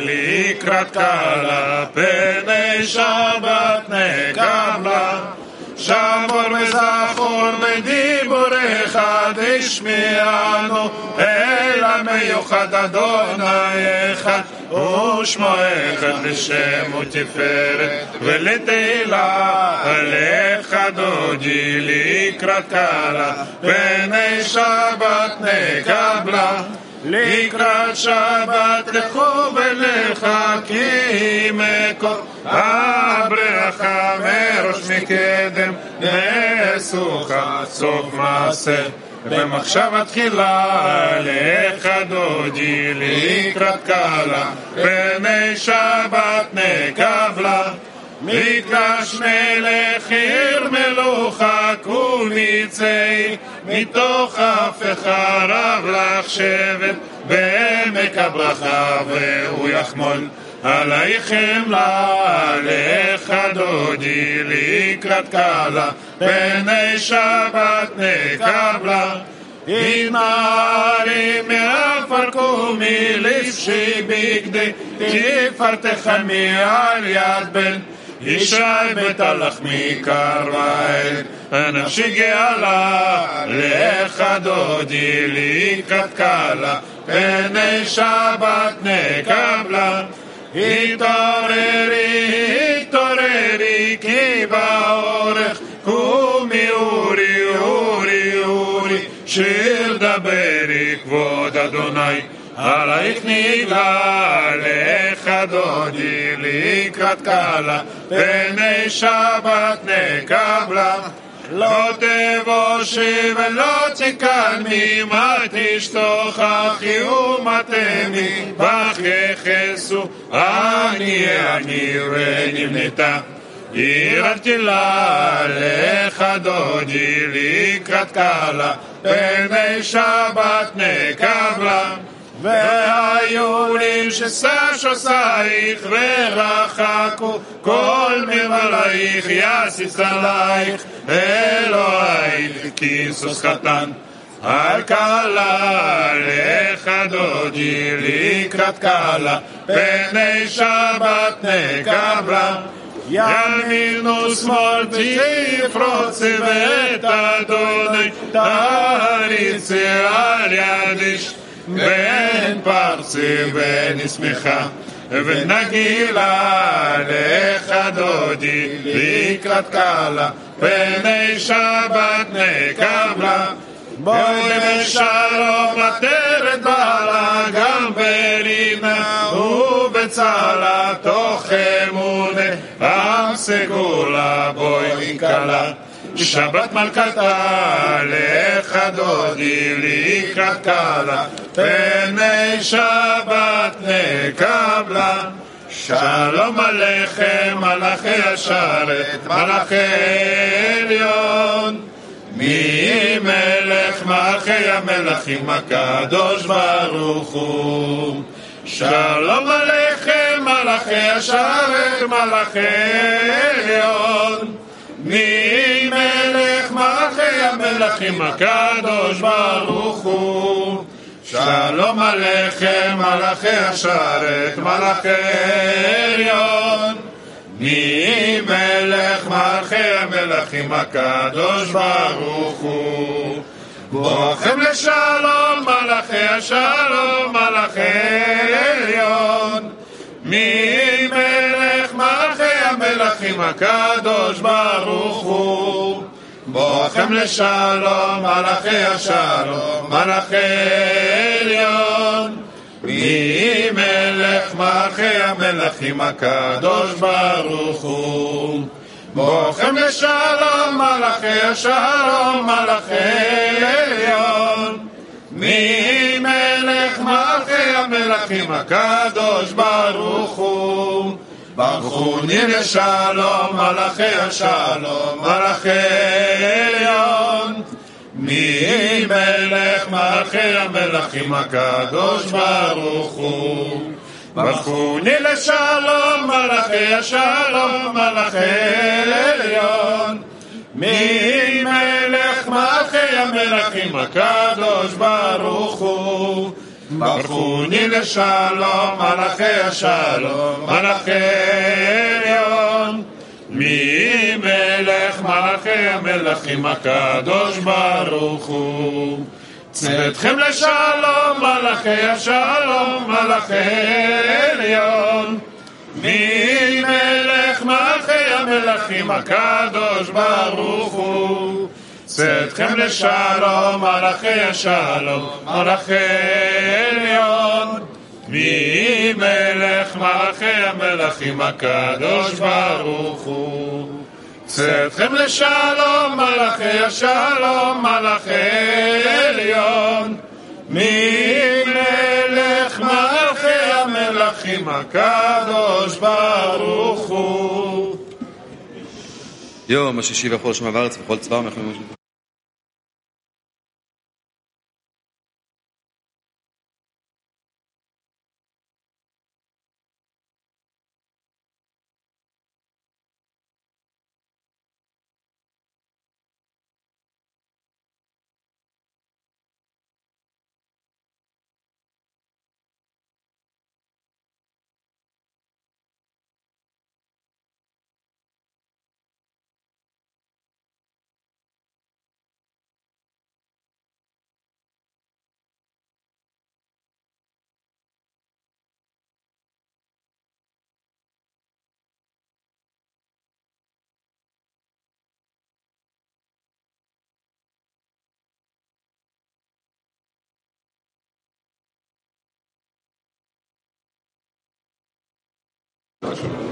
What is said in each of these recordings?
לקראת קלה, פני שבת נקבלה. שמור וזכור בדיבורך דשמיענו, אל המיוחד אדוני אחד, ושמו אחד לשם ותפארת ולתהילה, לך דודי לקראת קלה, פני שבת נקבלה. לקראת שבת לכו ולחכים מקור הברכה מראש מקדם נסוכה סוף מעשה במחשבה תחילה לך דודי לקראת קלה פני שבת נקבלה מקדש מלך עיר מלוכה קומיצי מתוך אף רב לך שבט בעמק הברכה והוא יחמול עלייך חמלה לך דודי לקראת קלה פני שבת נקבלה. הנה מעפר קומי לבשי בגדי תפארתך מעל יד בן ישי הלחמי קרואל, נפשי גאלה, לך דודי לקראת קלה, פני שבת נקבלה. התעוררי, התעוררי, כי באורך קומי אורי, אורי, אורי, שיר דברי כבוד אדוני. עלייך נגלה, לך דודי לקראת קלה, פני שבת נקבלה. לא תבושי ולא תקלמי, מה תשתוך אחי ומתמי, בך יחסו, אני אני ונמנתה. עירבתי לה לך דודי לקראת קלה, פני שבת נקבלה. והיו לי ששש עושייך ורחקו כל מבלייך יסיס עלייך אלוהיך כיסוס חתן על קלה לך דודי לקראת קלה פני שבת נקבלה ימין ושמאל תפרוצי ואת אדוני תריצי על ידיש בן פרסי ונשמחה ונגילה לך דודי לקראת קלה פני שבת נקבלה. בואי בשלום עטרת בעלה גם ברינה ובצלה תוך אמונה עם סגולה בואי כלה שבת מלכתה לך דודי לקראת קלה פני שבת נקבלה. שלום עליכם מלאכי השרת מלאכי עליון. מי מלך מלכי המלכים הקדוש ברוך הוא. שלום עליכם מלאכי השרת מלאכי עליון מי מלך מלכי המלכים? הקדוש ברוך הוא. שלום עליכם מלאכי השרת מלאכי עליון מי מלך מלכי המלכים? הקדוש ברוך הוא. בואכם לשלום מלאכי השלום מלאכי עליון מי מלך מלכי המלכים הקדוש ברוך הוא. בואכם לשלום מלאכי השלום מלאכי עליון. מי מלך מלכי המלכים הקדוש ברוך הוא? בואכם לשלום מלאכי השלום מלאכי עליון. מי מלך מלכי המלכים הקדוש ברוך הוא ברכוני לשלום מלאכי השלום מלאכי עליון. מי מלך מלכי המלכים הקדוש ברוך הוא. ברכוני לשלום מלאכי השלום מלאכי עליון. מי מלך מלכי המלכים הקדוש ברוך הוא ברכוני לשלום, מלאכי השלום, מלאכי עליון. מי מלך מלאכי המלכים הקדוש ברוך הוא. צאתכם לשלום, מלאכי השלום, מלאכי עליון. מי מלך מלאכי המלכים הקדוש ברוך הוא. צאתכם לשלום, מלאכי השלום, מלאכי עליון. מי מלך מלאכי המלכים הקדוש ברוך הוא. צאתכם לשלום, מלאכי השלום, מלאכי עליון. מי מלך מלאכי המלכים הקדוש ברוך הוא. יום השישי והחול שמע בארץ וכל צבא ומלכים eso.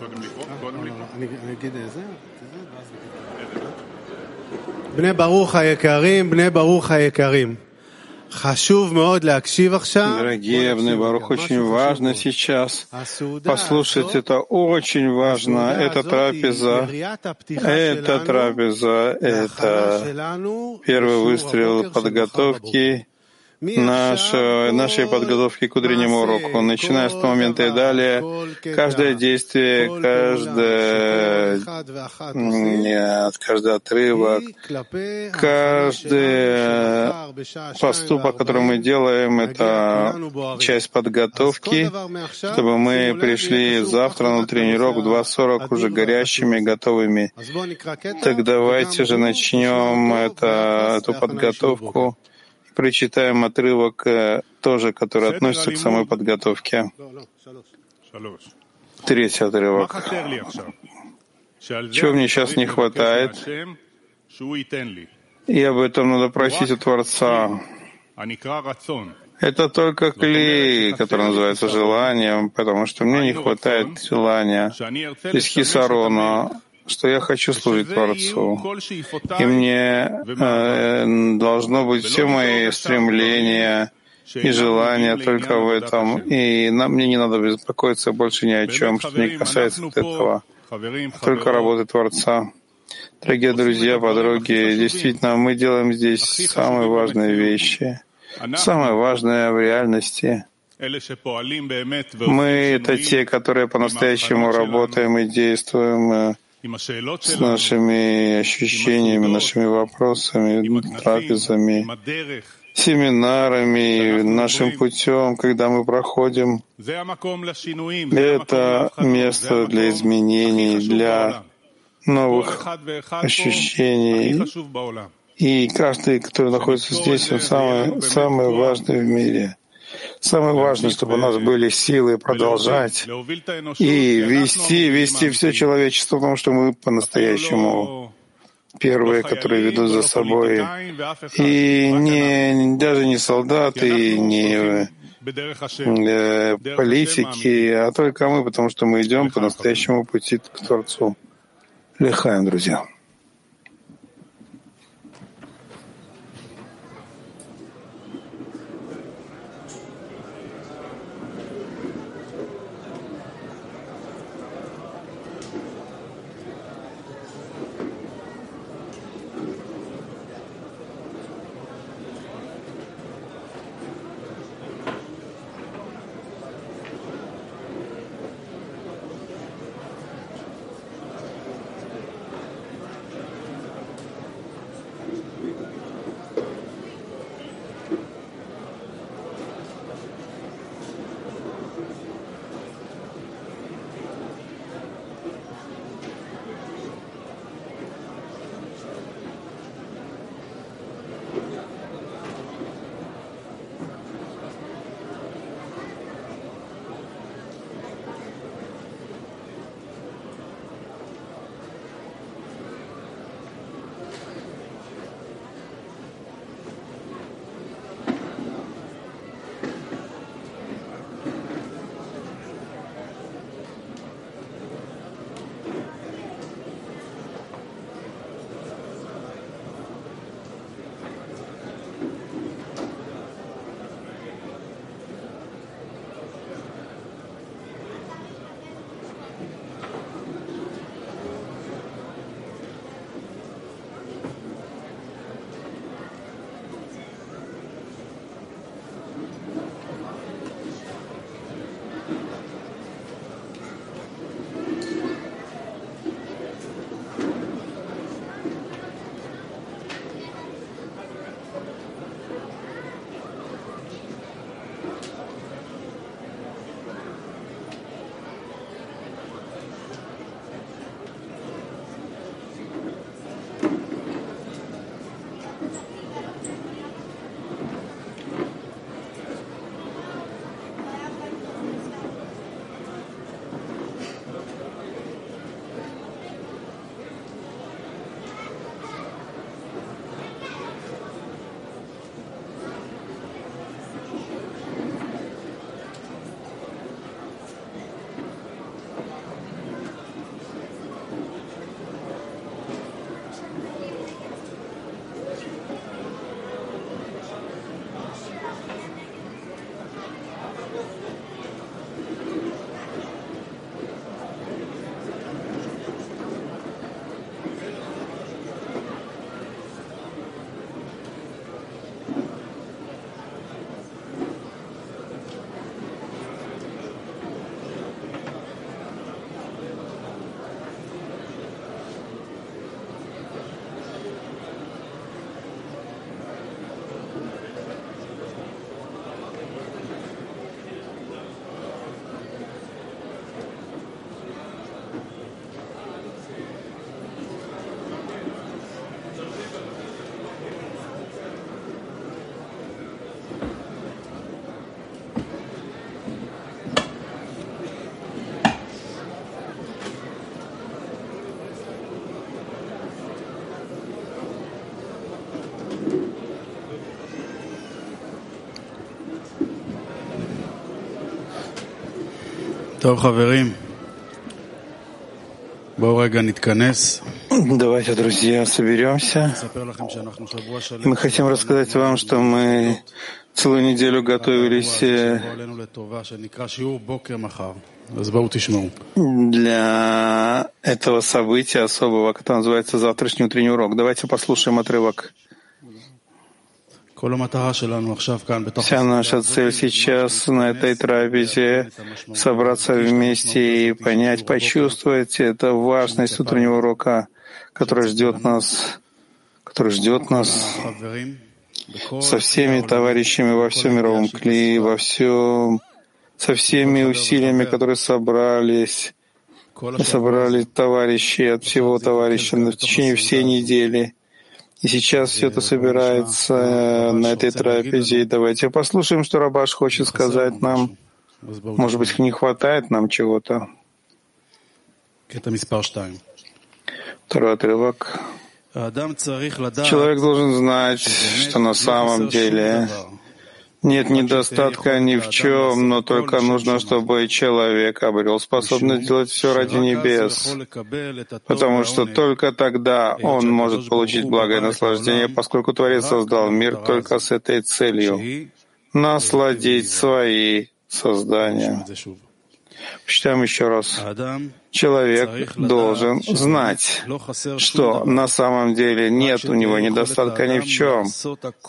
קודם לקרוא? קודם לקרוא. אני אני אגיד אה, זה, זה, ואז נגיד. בני ברוך היקרים, בני ברוך היקרים. חשוב מאוד להקשיב עכשיו. Дорогие Бне Барух, очень важно сейчас הסעודה послушать הזאת, это. Очень важно. הסעודה Это הזאת трапеза. היא יריית הפתיחה Это שלנו трапеза. להכנה Это שלנו первый לשיעור выстрел הבוקר של מחר подготовки בבוקר. наш, нашей подготовки к утреннему уроку, начиная с того момента и далее, каждое действие, каждое, каждый отрывок, каждый поступок, который мы делаем, это часть подготовки, чтобы мы пришли завтра на утренний урок 2.40 уже горящими, готовыми. Так давайте же начнем это, эту подготовку прочитаем отрывок э, тоже, который относится к самой подготовке. Третий отрывок. Чего мне сейчас не хватает? И об этом надо просить у Творца. Это только клей, который называется желанием, потому что мне не хватает желания из хисарона, что я хочу служить Творцу, и мне э, должно быть все мои стремления и желания только в этом, и нам, мне не надо беспокоиться больше ни о чем, что не касается этого, только работы Творца. Дорогие друзья, подруги, действительно, мы делаем здесь самые важные вещи. Самое важное в реальности. Мы — это те, которые по-настоящему работаем и действуем, э, с нашими ощущениями, нашими вопросами, трапезами, семинарами, нашим путем, когда мы проходим. Это место для изменений, для новых ощущений. И каждый, который находится здесь, он самый, самый важный в мире. Самое важное, чтобы у нас были силы продолжать и вести, вести все человечество, потому что мы по-настоящему первые, которые ведут за собой, и не, даже не солдаты, не э, политики, а только мы, потому что мы идем по настоящему пути к Творцу. Лихаем, друзья. Давайте, друзья, соберемся. Мы хотим рассказать вам, что мы целую неделю готовились э, для этого события особого, которое называется завтрашний утренний урок. Давайте послушаем отрывок. Вся наша цель сейчас на этой трапезе собраться вместе и понять, почувствовать это важность утреннего урока, который ждет нас, который ждет нас со всеми товарищами во всем мировом кли, во всем, со всеми усилиями, которые собрались, собрали товарищи от всего товарища в течение всей недели — и сейчас все это собирается на этой трапезе. И давайте послушаем, что Рабаш хочет сказать нам. Может быть, не хватает нам чего-то. Второй отрывок. Человек должен знать, что на самом деле нет недостатка ни в чем, но только нужно, чтобы человек обрел способность делать все ради небес, потому что только тогда он может получить благое наслаждение, поскольку Творец создал мир только с этой целью — насладить свои создания. Читаем еще раз. Человек должен знать, что на самом деле нет у него недостатка ни в чем,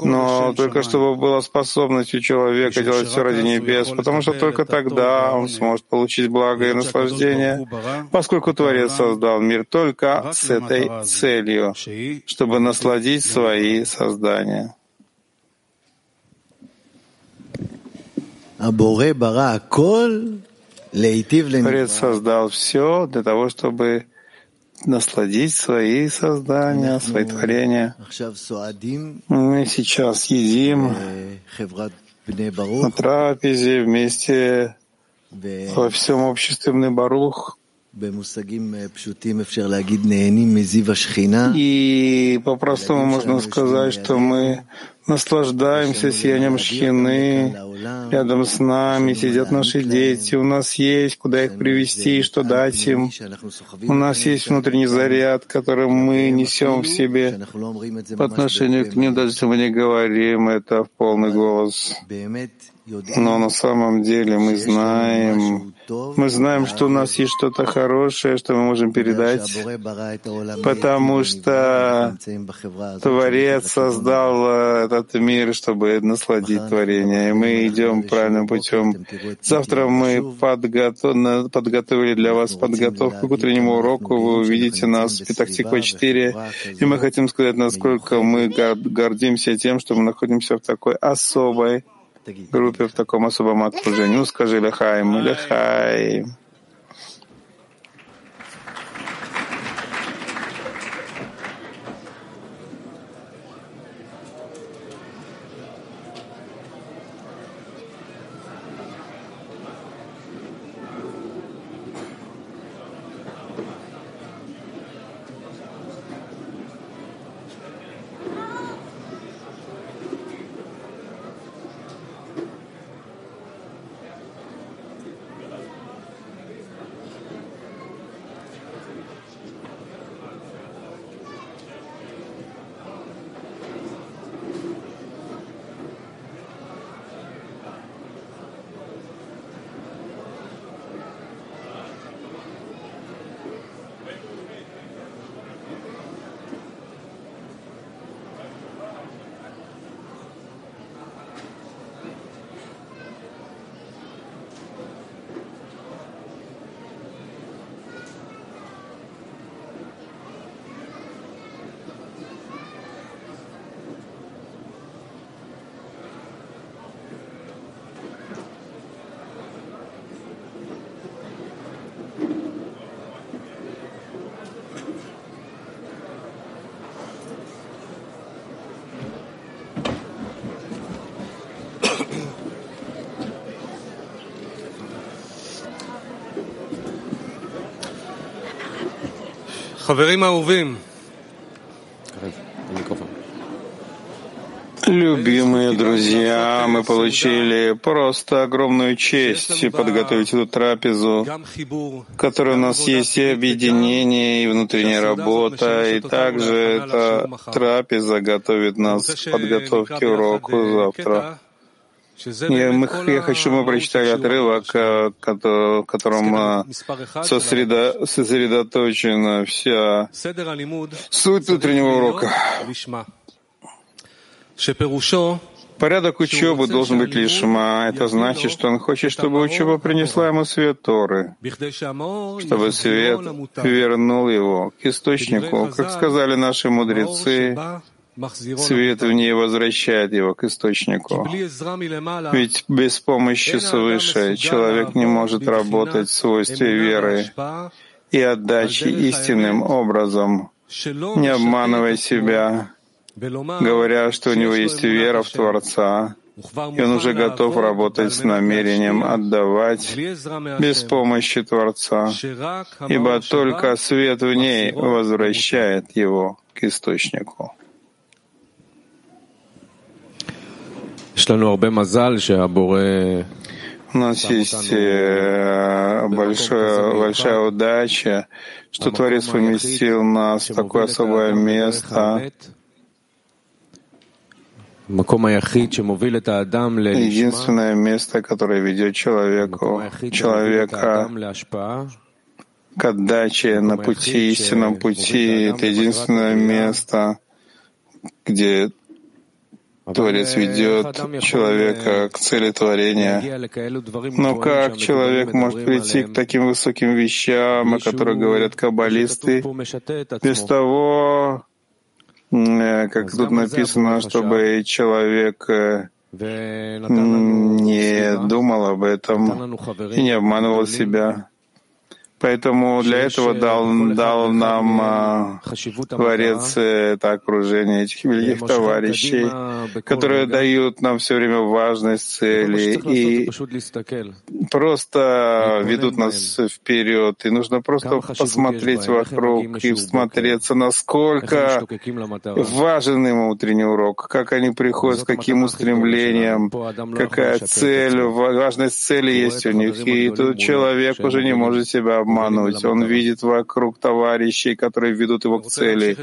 но только чтобы была способность у человека делать все ради небес, потому что только тогда он сможет получить благо и наслаждение, поскольку Творец создал мир только с этой целью, чтобы насладить свои создания. Аборе бара аколь Творец создал все для того, чтобы насладить свои создания, свои творения. Мы сейчас едим на трапезе вместе во всем обществе Мнебарух. И по-простому можно сказать, что мы наслаждаемся сиянием Шхины. Рядом с нами сидят наши дети. У нас есть куда их привести и что дать им. У нас есть внутренний заряд, который мы несем в себе по отношению к ним, даже если мы не говорим это в полный голос. Но на самом деле мы знаем, мы знаем, что у нас есть что-то хорошее, что мы можем передать, потому что Творец создал э, этот мир, чтобы насладить творение. И мы идем правильным путем. Завтра мы подготовили для вас подготовку к утреннему уроку. Вы увидите нас в Петахтиква 4. И мы хотим сказать, насколько мы гордимся тем, что мы находимся в такой особой группе, в таком особом окружении. Ну, скажи Лехаим, Лехаим. Любимые друзья, мы получили просто огромную честь подготовить эту трапезу, в которой у нас есть и объединение, и внутренняя работа, и также эта трапеза готовит нас к подготовке уроку завтра. Я, хочу, чтобы мы прочитали отрывок, в котором сосредо, сосредоточена вся суть утреннего урока. Порядок учебы должен быть лишма. Это значит, что он хочет, чтобы учеба принесла ему свет Торы, чтобы свет вернул его к источнику. Как сказали наши мудрецы, свет в ней возвращает его к источнику. Ведь без помощи свыше человек не может работать в свойстве веры и отдачи истинным образом, не обманывая себя, говоря, что у него есть вера в Творца, и он уже готов работать с намерением отдавать без помощи Творца, ибо только свет в ней возвращает его к источнику. У нас есть э, большая, большая удача, что Творец поместил нас в такое особое место, Единственное место, которое ведет человеку, человека к отдаче на пути, истинном пути, это единственное место, где Творец ведет человека к цели творения. Но как человек может прийти к таким высоким вещам, о которых говорят каббалисты, без того, Э, как тут написано, чтобы человек э, не думал об этом и не обманывал себя. Поэтому для этого дал, дал нам а, Творец это окружение этих великих товарищей, которые дают нам все время важность цели и просто ведут нас вперед. И нужно просто посмотреть вокруг и всмотреться, насколько важен им утренний урок, как они приходят, с каким устремлением, какая цель, важность цели есть у них. И тут человек уже не может себя обмануть. Он видит вокруг товарищей, которые ведут его к цели.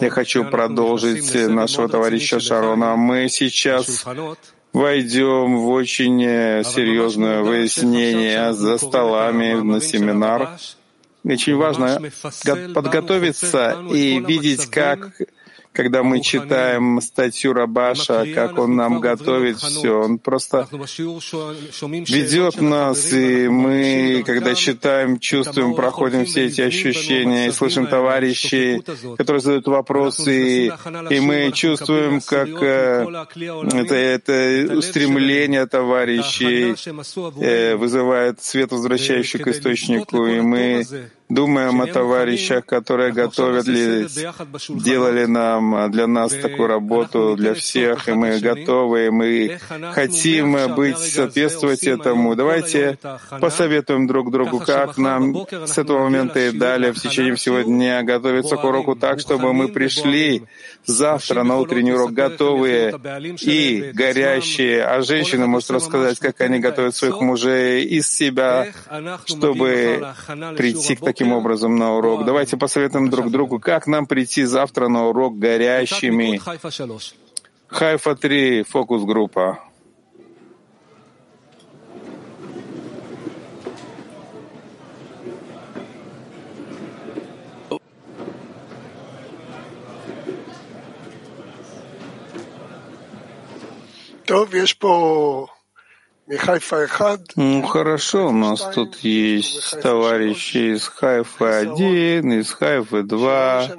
Я хочу продолжить нашего товарища Шарона. Мы сейчас войдем в очень серьезное выяснение за столами на семинар. Очень важно подготовиться и видеть, как когда мы читаем статью Рабаша, как он нам готовит все, он просто ведет нас, и мы, когда читаем, чувствуем, проходим все эти ощущения, и слышим товарищей, которые задают вопросы, и мы чувствуем, как э, это, это устремление товарищей э, вызывает свет, возвращающий к источнику, и мы думаем о товарищах, которые готовят, делали нам, для нас такую работу, для всех, и мы готовы, и мы хотим быть, соответствовать этому. Давайте посоветуем друг другу, как нам с этого момента и далее в течение всего дня готовиться к уроку так, чтобы мы пришли завтра на утренний урок готовые и горящие, а женщины могут рассказать, как они готовят своих мужей из себя, чтобы прийти к таким образом на урок. Давайте посоветуем друг другу, как нам прийти завтра на урок горящими. Хайфа 3, фокус-группа. Ну, хорошо, у нас тут есть товарищи из Хайфа 1, из Хайфа 2,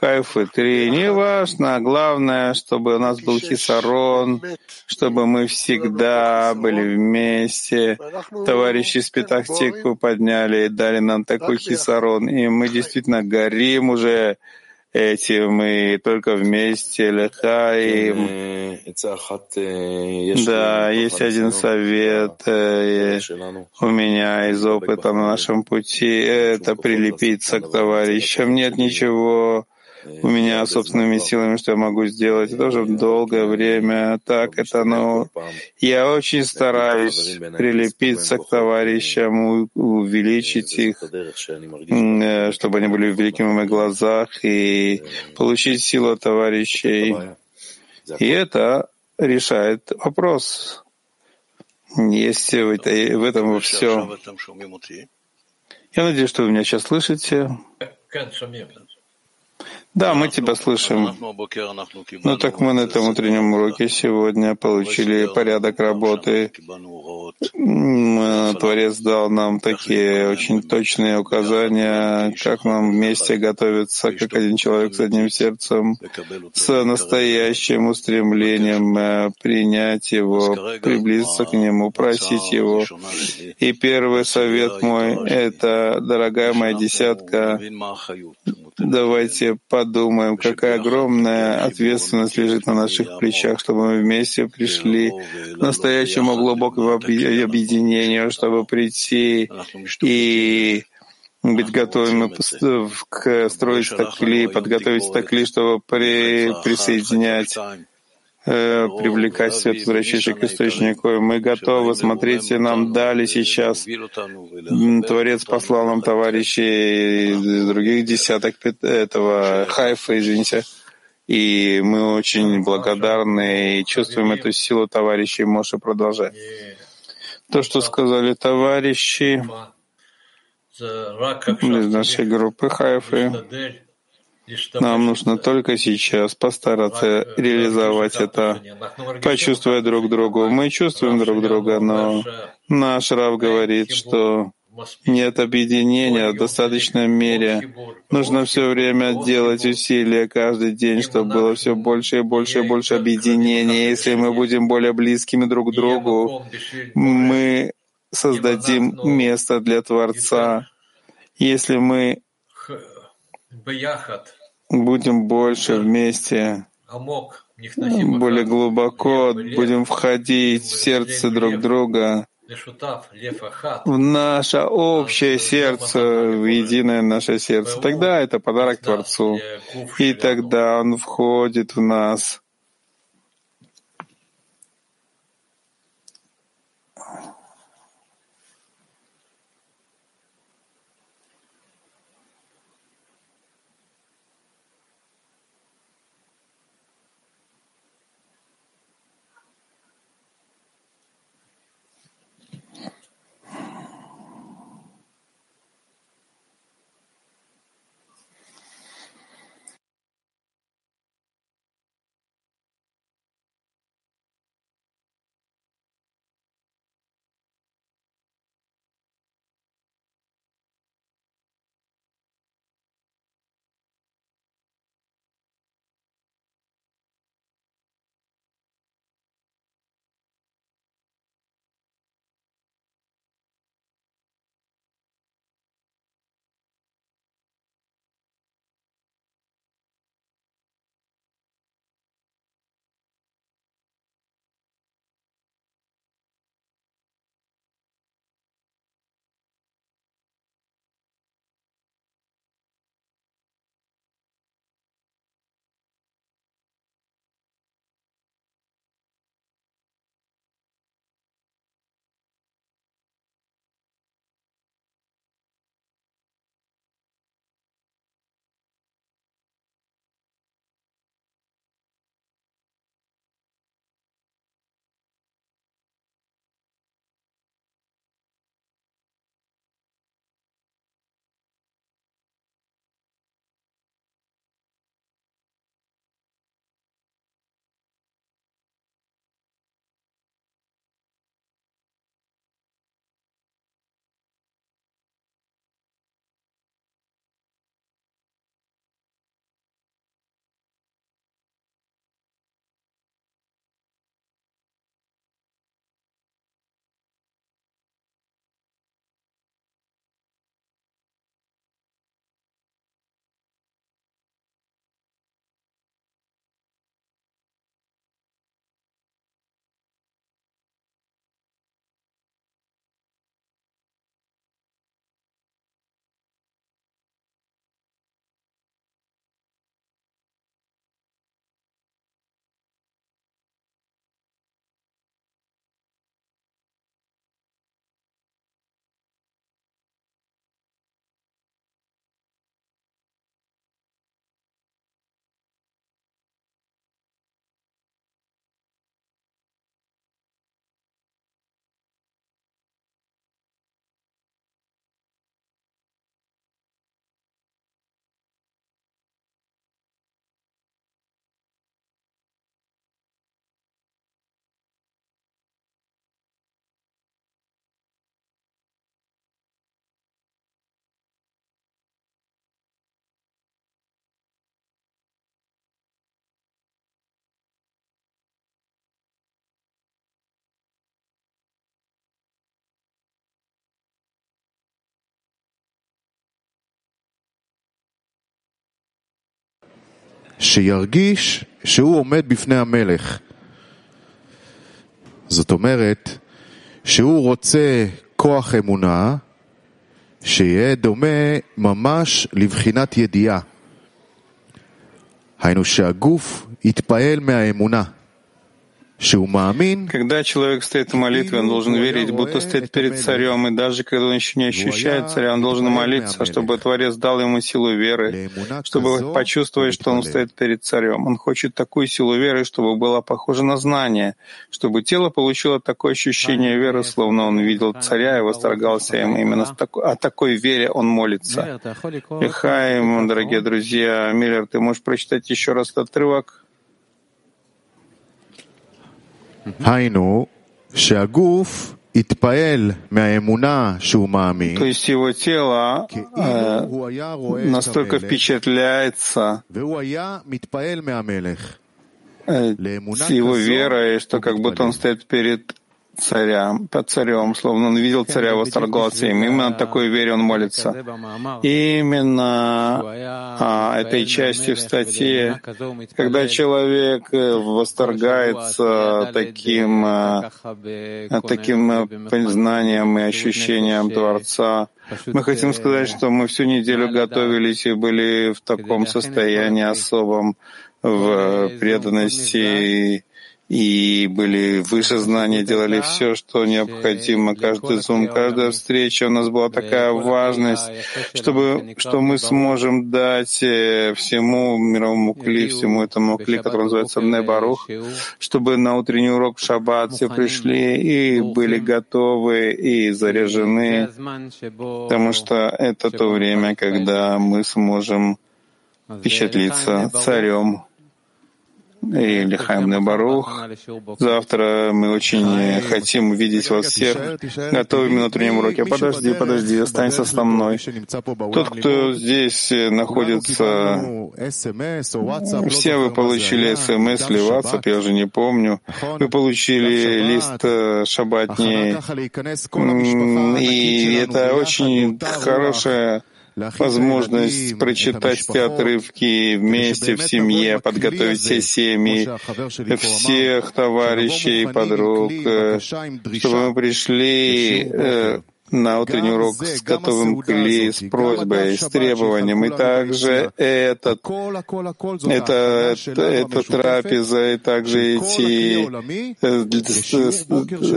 Хайфа 3. Неважно, главное, чтобы у нас был Хисарон, чтобы мы всегда были вместе. Товарищи из Петахтику подняли и дали нам такой Хисарон, и мы действительно горим уже этим, и только вместе лехаим. Да, есть один совет э, у меня из опыта на нашем пути, это прилепиться к товарищам. Нет ничего у меня собственными силами, что я могу сделать. тоже долгое время так это, но я очень стараюсь прилепиться к товарищам, увеличить их, э, чтобы они были великими в моих глазах и получить силу товарищей. И это решает вопрос. Есть в, этой, в этом все. Я надеюсь, что вы меня сейчас слышите. Да, мы тебя слышим. Ну так мы на этом утреннем уроке сегодня получили порядок работы. Творец дал нам такие очень точные указания, как нам вместе готовиться, как один человек с одним сердцем, с настоящим устремлением э, принять его, приблизиться к нему, просить его. И первый совет мой — это, дорогая моя десятка, давайте по подумаем, какая огромная ответственность лежит на наших плечах, чтобы мы вместе пришли к настоящему глубокому объединению, чтобы прийти и быть готовыми к строить стакли, подготовить стакли, чтобы при, присоединять привлекать свет, возвращающий к источнику. Мы готовы, смотрите, нам дали сейчас. Творец послал нам товарищей из других десяток этого хайфа, извините. И мы очень благодарны и чувствуем эту силу товарищей. Моша продолжать. То, что сказали товарищи из нашей группы Хайфы, нам нужно только сейчас постараться реализовать это, почувствуя друг друга. Мы чувствуем друг друга, но наш Рав говорит, что нет объединения в достаточной мере. Нужно все время делать усилия каждый день, чтобы было все больше и больше и больше объединения. Если мы будем более близкими друг к другу, мы создадим место для Творца. Если мы будем больше вместе, более глубоко будем входить в сердце друг друга, в наше общее сердце, в единое наше сердце. Тогда это подарок Творцу. И тогда Он входит в нас. שירגיש שהוא עומד בפני המלך. זאת אומרת שהוא רוצה כוח אמונה שיהיה דומה ממש לבחינת ידיעה. היינו שהגוף יתפעל מהאמונה. Когда человек стоит в молитве, он должен верить, будто стоит перед царем, и даже когда он еще не ощущает царя, он должен молиться, чтобы Творец дал ему силу веры, чтобы почувствовать, что он стоит перед царем. Он хочет такую силу веры, чтобы была похожа на знание, чтобы тело получило такое ощущение веры, словно он видел царя и восторгался им. Именно о такой вере он молится. Ихаим, дорогие друзья, Миллер, ты можешь прочитать еще раз этот отрывок? То есть его тело э, настолько впечатляется э, с его верой, что как будто он стоит перед царя, под царем, словно он видел царя, восторгался им. Именно такой вере он молится. И именно а, этой части в статье, когда человек э, восторгается таким, э, таким э, знанием и ощущением Творца, мы хотим сказать, что мы всю неделю готовились и были в таком состоянии особом, в преданности и были выше знания, делали все, что необходимо. Каждый зум, каждая встреча у нас была такая важность, чтобы, что мы сможем дать э, всему мировому кли, всему этому кли, который называется Небарух, чтобы на утренний урок в шаббат все пришли и были готовы и заряжены, потому что это то время, когда мы сможем впечатлиться царем и Лихайм Барух. Завтра мы очень хотим увидеть вас всех. готовыми на утреннем уроке. Подожди, подожди, останься со мной. Тот, кто здесь находится, все вы получили смс или WhatsApp, я уже не помню. Вы получили лист э, шабатний, и это очень хорошая возможность прочитать те отрывки вместе в семье, подготовить все семьи, всех товарищей подруг, э, чтобы мы пришли э, на утренний урок с готовым кли, с просьбой, с требованием. И также этот, это, это, это трапеза, и также эти, э,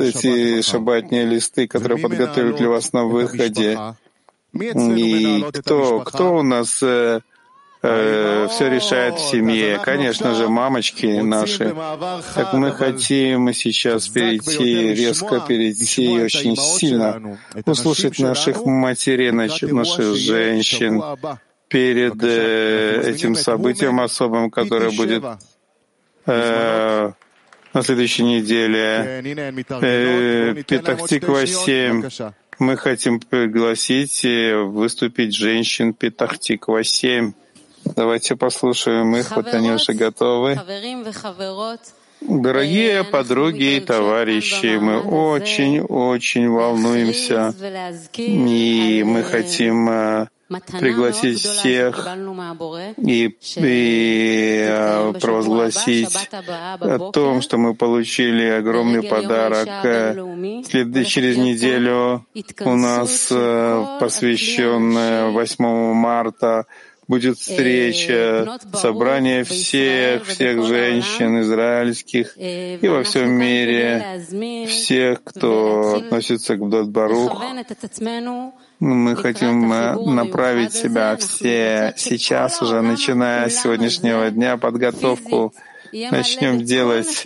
эти шабатные листы, которые подготовили для вас на выходе. И кто, кто у нас э, э, все решает в семье? Конечно же, мамочки наши. Так мы хотим сейчас перейти, резко перейти очень сильно, услышать наших матерей, наших женщин перед э, этим событием особым, которое будет э, на следующей неделе. Э, Петахтиква 7. Мы хотим пригласить выступить женщин Петахтиква 7. Давайте послушаем их, вот они уже готовы. Дорогие подруги и товарищи, мы очень-очень волнуемся, и мы хотим э, пригласить всех и, и а, провозгласить о том, что мы получили огромный подарок. След... Через неделю у нас э, посвященная 8 марта. Будет встреча, собрание всех, всех женщин израильских и во всем мире, всех, кто относится к Бдот-Барух, мы хотим э, направить себя все сейчас уже, начиная с сегодняшнего дня, подготовку начнем делать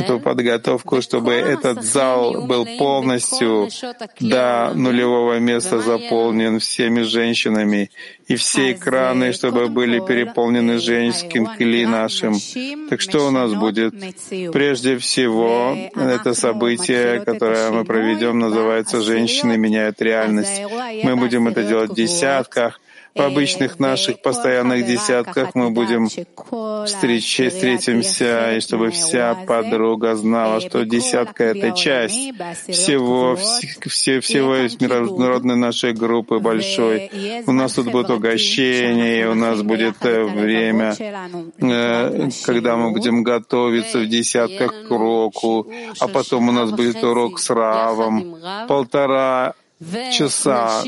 эту подготовку, чтобы этот зал был полностью до нулевого места заполнен всеми женщинами, и все экраны, чтобы были переполнены женским кли нашим. Так что у нас будет? Прежде всего, это событие, которое мы проведем, называется «Женщины меняют реальность». Мы будем это делать в десятках, в обычных наших постоянных десятках мы будем встреч, встретимся, и чтобы вся подруга знала, что десятка — это часть всего, все, всего международной нашей группы большой. У нас тут будет угощение, у нас будет э, время, э, когда мы будем готовиться в десятках к уроку, а потом у нас будет урок с Равом, полтора часа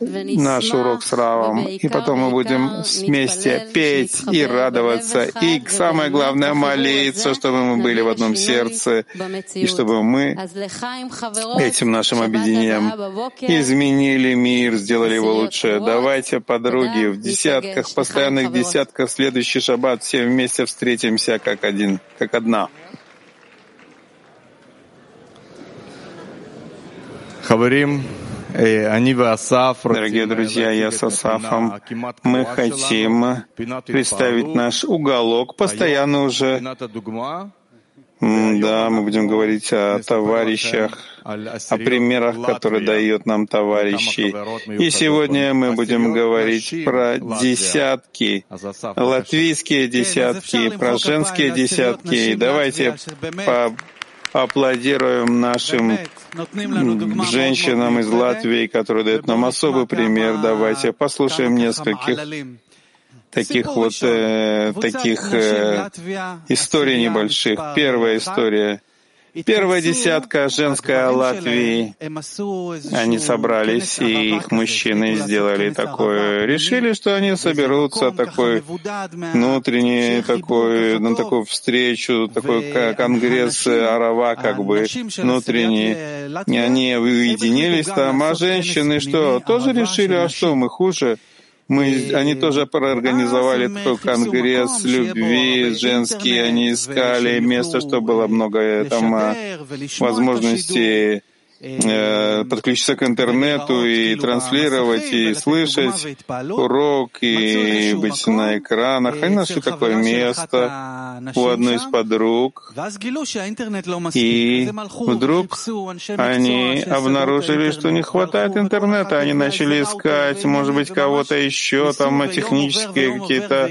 наш урок с Равом, и потом мы будем вместе петь и радоваться, и самое главное молиться, чтобы мы были в одном сердце, и чтобы мы этим нашим объединением изменили мир, сделали его лучше. Давайте, подруги, в десятках, постоянных десятках, следующий шаббат все вместе встретимся как один, как одна. Дорогие друзья, я с Асафом. Мы хотим представить наш уголок, постоянно уже. Да, мы будем говорить о товарищах, о примерах, которые дают нам товарищи. И сегодня мы будем говорить про десятки, латвийские десятки, про женские десятки. И давайте по аплодируем нашим женщинам из Латвии, которые дают нам особый пример. Давайте послушаем нескольких таких вот э, таких э, историй небольших. Первая история Первая десятка женская Латвии, они собрались, и их мужчины сделали такое, решили, что они соберутся такой внутренний, такой, на такую встречу, такой конгресс Арава, как бы внутренний. И они уединились там, а женщины что, тоже решили, а что, мы хуже? Мы, они тоже проорганизовали такой конгресс любви женский, они искали место, чтобы было много там а, возможностей подключиться к интернету и транслировать, и слышать урок, и быть на экранах. Они нашли такое место у одной из подруг. И вдруг они обнаружили, что не хватает интернета. Они начали искать, может быть, кого-то еще, там технические какие-то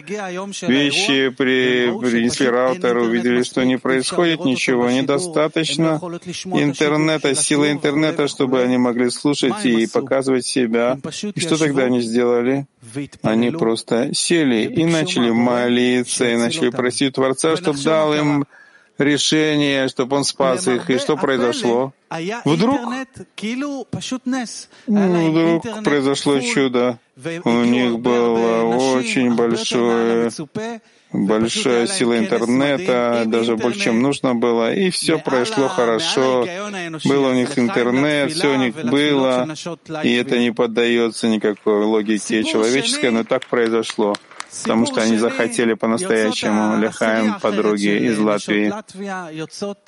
вещи при, принесли раутер, увидели, что не происходит ничего, недостаточно интернета, силы интернета интернета, чтобы они могли слушать и показывать себя. И что тогда они сделали? Они просто сели и начали молиться, и начали просить Творца, чтобы дал им решение, чтобы он спас их. И что произошло? Вдруг, вдруг произошло чудо. У них было очень большое большая сила интернета, даже больше, чем нужно было, и все прошло хорошо. Был у них интернет, все у них было, и это не поддается никакой логике человеческой, но так произошло потому что они захотели по-настоящему Лехаем подруги из Латвии.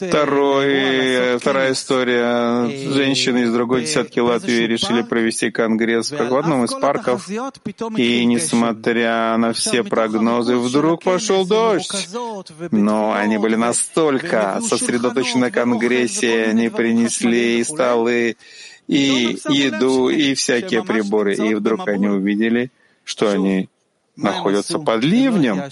Второй, вторая история. Женщины из другой десятки Латвии решили провести конгресс в одном из парков, и несмотря на все прогнозы, вдруг пошел дождь. Но они были настолько сосредоточены на конгрессе, они принесли и столы, и еду, и всякие приборы. И вдруг они увидели, что они находятся под ливнем.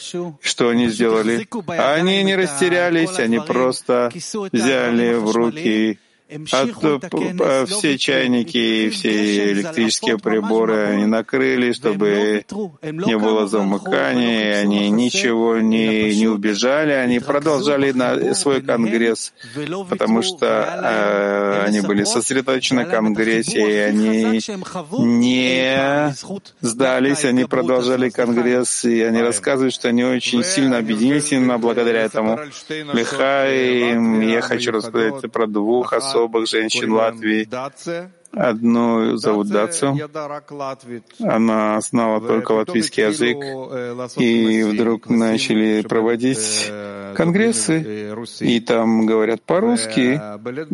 Что они сделали? Они не растерялись, они просто взяли в руки от, все чайники и все электрические приборы они накрыли, чтобы не было замыкания, они ничего не, не убежали, они продолжали на свой конгресс, потому что э, они были сосредоточены в конгрессе, и они не сдались, они продолжали конгресс, и они рассказывают, что они очень сильно объединились именно благодаря этому. Лихай, я хочу рассказать про двух особ особых женщин Латвии. Одну зовут Дацу. Она знала только латвийский язык. И вдруг начали проводить конгрессы. И там говорят по-русски.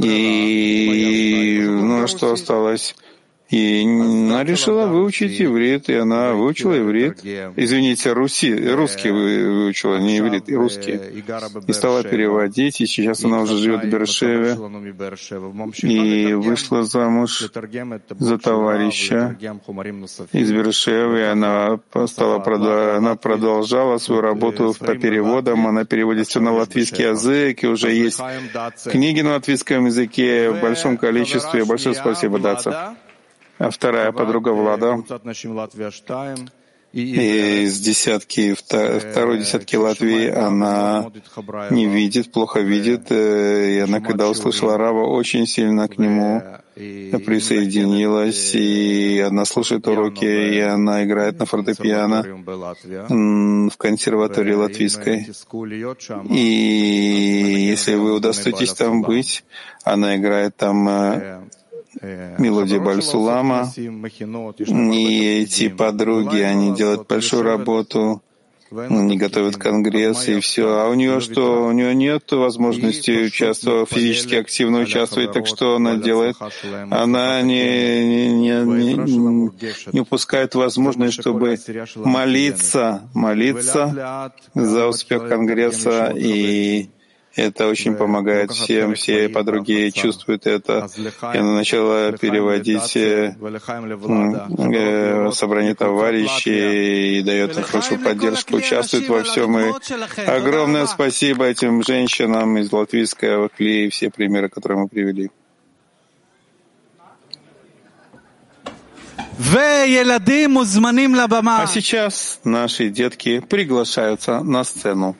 И ну, что осталось? И она решила выучить иврит, и она выучила иврит. Извините, руси, русский выучила, не иврит, и русский. И стала переводить, и сейчас она уже живет в Бершеве. И вышла замуж за товарища из Бершевы, и она, стала, она продолжала свою работу по переводам, она переводит все на латвийский язык, и уже есть книги на латвийском языке в большом количестве. Большое спасибо, Даца а вторая подруга Влада. из десятки, второй десятки Латвии она не видит, плохо видит, э, и она, когда услышала Рава, очень сильно к нему присоединилась, и она слушает уроки, и она играет на фортепиано в консерватории латвийской. И если вы удостоитесь там быть, она играет там мелодии Бальсулама, и эти подруги, они делают большую работу, они готовят конгресс и все. А у нее что? У нее нет возможности участвовать, физически активно участвовать, так что она делает? Она не, не, не, не, не упускает возможность, чтобы молиться, молиться за успех конгресса и это очень помогает всем, все подруги чувствуют это. Она начала переводить э, э, собрание товарищей и дает им хорошую поддержку, участвует во всем. И огромное спасибо этим женщинам из латвийской и все примеры, которые мы привели. А сейчас наши детки приглашаются на сцену.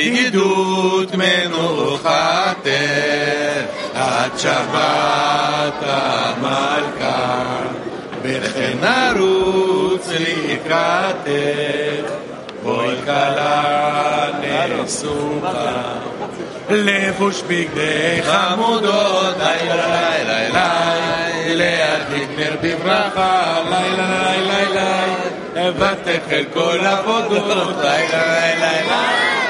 ידידות מנוחתך עד שבת המלכה וכן נרוץ לקראתך. כל כלה נסוכה לבוש בגדי חמודות לילה לילה לילה להדליק נר בברכה לילה לילה לילה ותחל כל עבודות לילה לילה לילה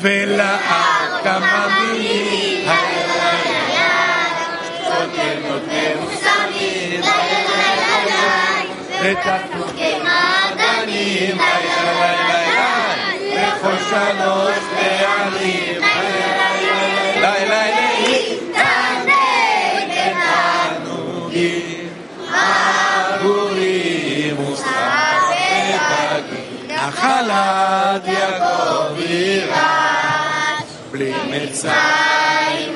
ולאט כמה מילים, ותפנוקי מעדנים, וכל שלוש פעמים, לילה להתענג בתענוגים, עגורים וסחבים עד יעקב יירש, בלי מצרים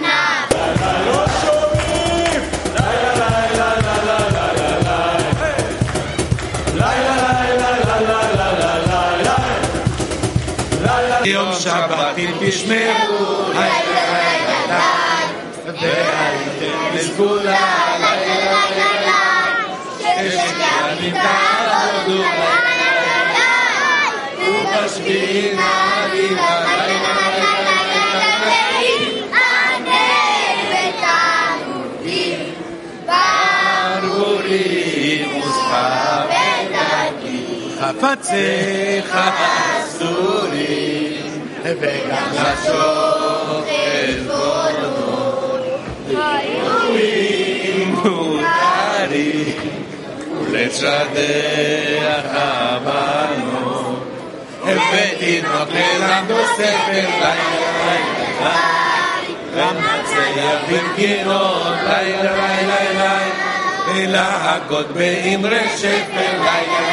יום שבת אם תשמרו, והייתם לסגולה, ששקרים תעבדו, ובשביעי נעלים ברבורים חפציך אסורים וגם לשוב חשבונות ראויים מותרים ולשדך הבנות ותינוק ללמדו ספר לילה למנצח במגינות לילה לילה לילה ולהגות באמרי שפר לילה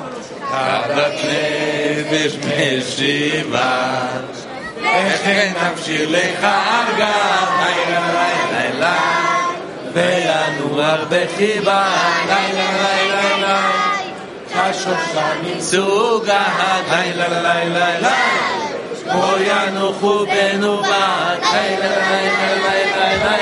תחת נפש משיבה וכן נפשיר לך ארגז לילה לילה לילה וינוח בחיבה לילה לילה לילה השושנים סוגה לילה לילה לילה כמו ינוחו בנובת לילה לילה לילה לילה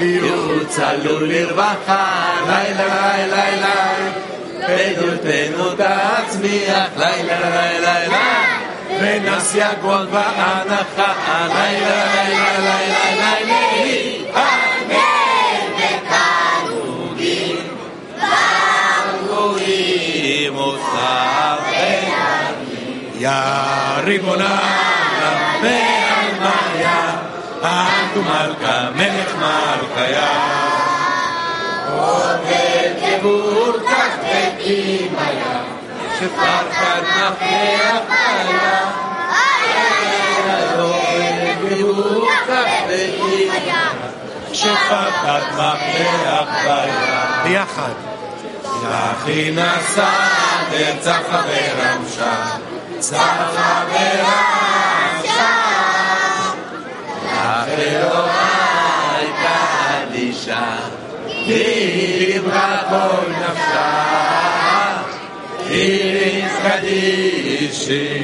יוצלו לרווחה לילה לילה לילה בדולתנו תצמיח לילה לילה לילה ונס יגון בהנחה לילה לילה לילה לילה אמן ותענוגים ברבורים אותך יא ריבונה ועלמיה אנטו מלכה מלך מלכיה עובד גבור כך וקימיה שפרחת מפתח היה עובד גבור כך וקימיה שפרחת מפתח היה ביחד יחי נסע ארצה חברם שם צחה ורם דיברה כל נפשה איריס קדישים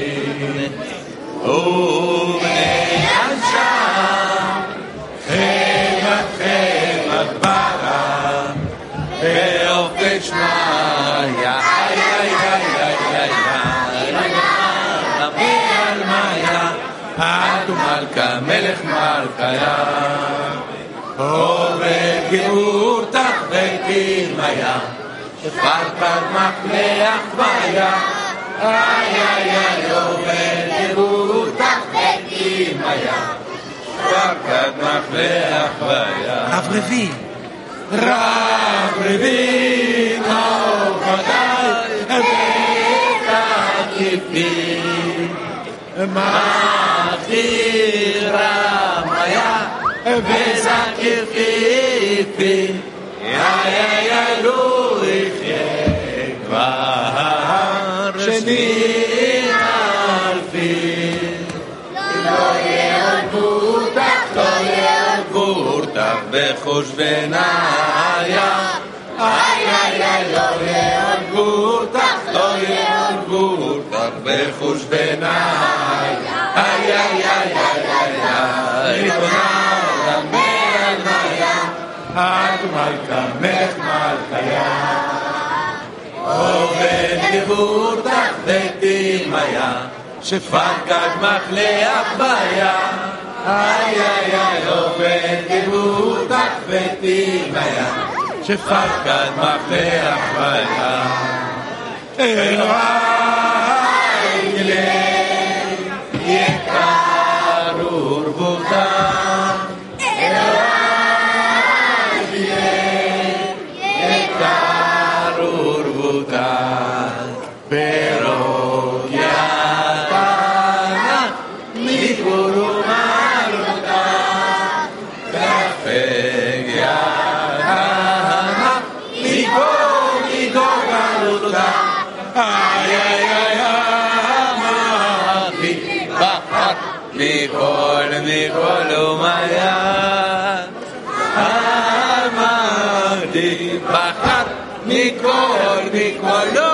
ובני אנשה חמת חמת ברא ואופק שמיה איי איי איי איי איי איי מיה עד מלכה מלך מלכיה עובד גאורתך שפר פר מפלח ויה, איי איי איי יובל גאורתך ותלמיה, שפרפר מפלח ויה. רב רבי, רב רביעי נאור חדש ותקיפי, מחזירה מיה וזקיפי יא יא יא לו יחיה כבר שני אלפי לא יהרגו תח לא יהרגו תח בחושבניה איי איי איי לא יהרגו תח לא יהרגו תח בחושבניה את מלכה מלכיה, עובד נבורתך ותימיה, שפקד מחלך ביה. איי איי איי עובד נבורתך ותימיה, שפקד מחלך ביה. אלוהי Parroquia Pana, mi Curumaruta, Café Guiana, mi ay, ay, ay, amati, bahat, mi Col, mi Columaya, oh, mi Col, mi oh.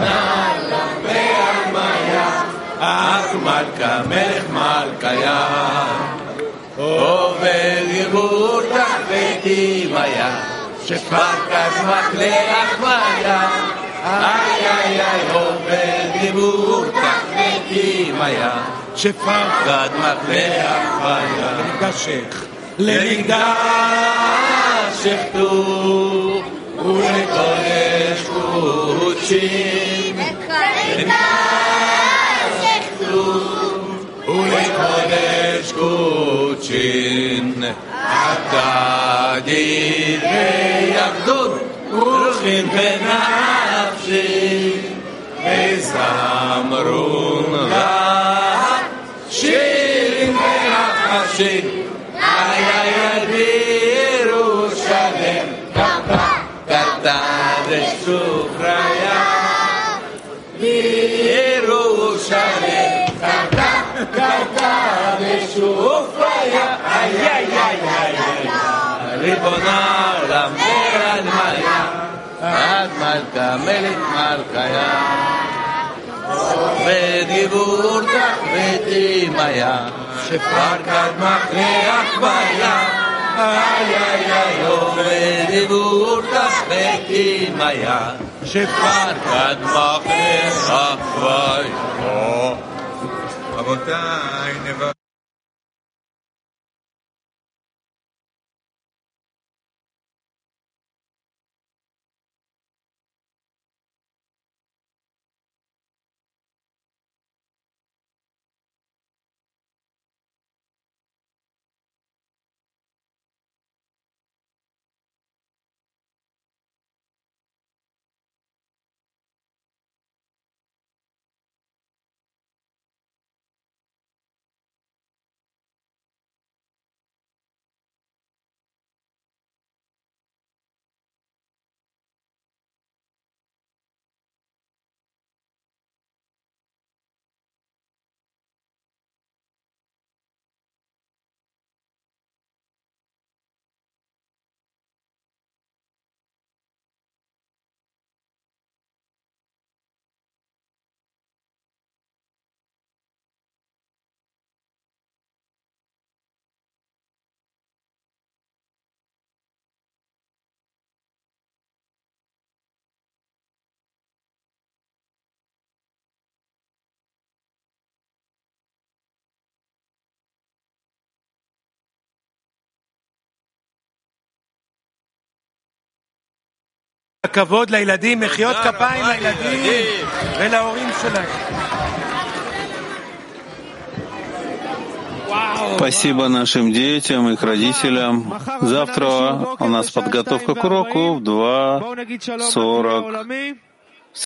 נעלם והמיה, אחמד מלכיה. עובר ירותה ודמיה, שפרקת מקלח מיה. איי איי איי עובר ירותה ודמיה, שפרקת מקלח מיה. למגשך, למגדל שכתוב ולכל escuchim en Shechtum u'ikod escuchin Ata divrei Yachdur benafshi Ezamrun la Shirin benafshi ושופיה איי איי איי איי איי ריבונה עולם ועל מלכה עד מלכה מלך מלכיה עובד גבורתך ותימיה שפקד מחלח בים איי איי איי עובד גבורתך ותימיה שפקד מחלח בים רבותיי, נברך כבוד לילדים, מחיאות כפיים לילדים ולהורים שלהם. Спасибо нашим детям, их родителям. Завтра у нас подготовка к уроку в 2.40.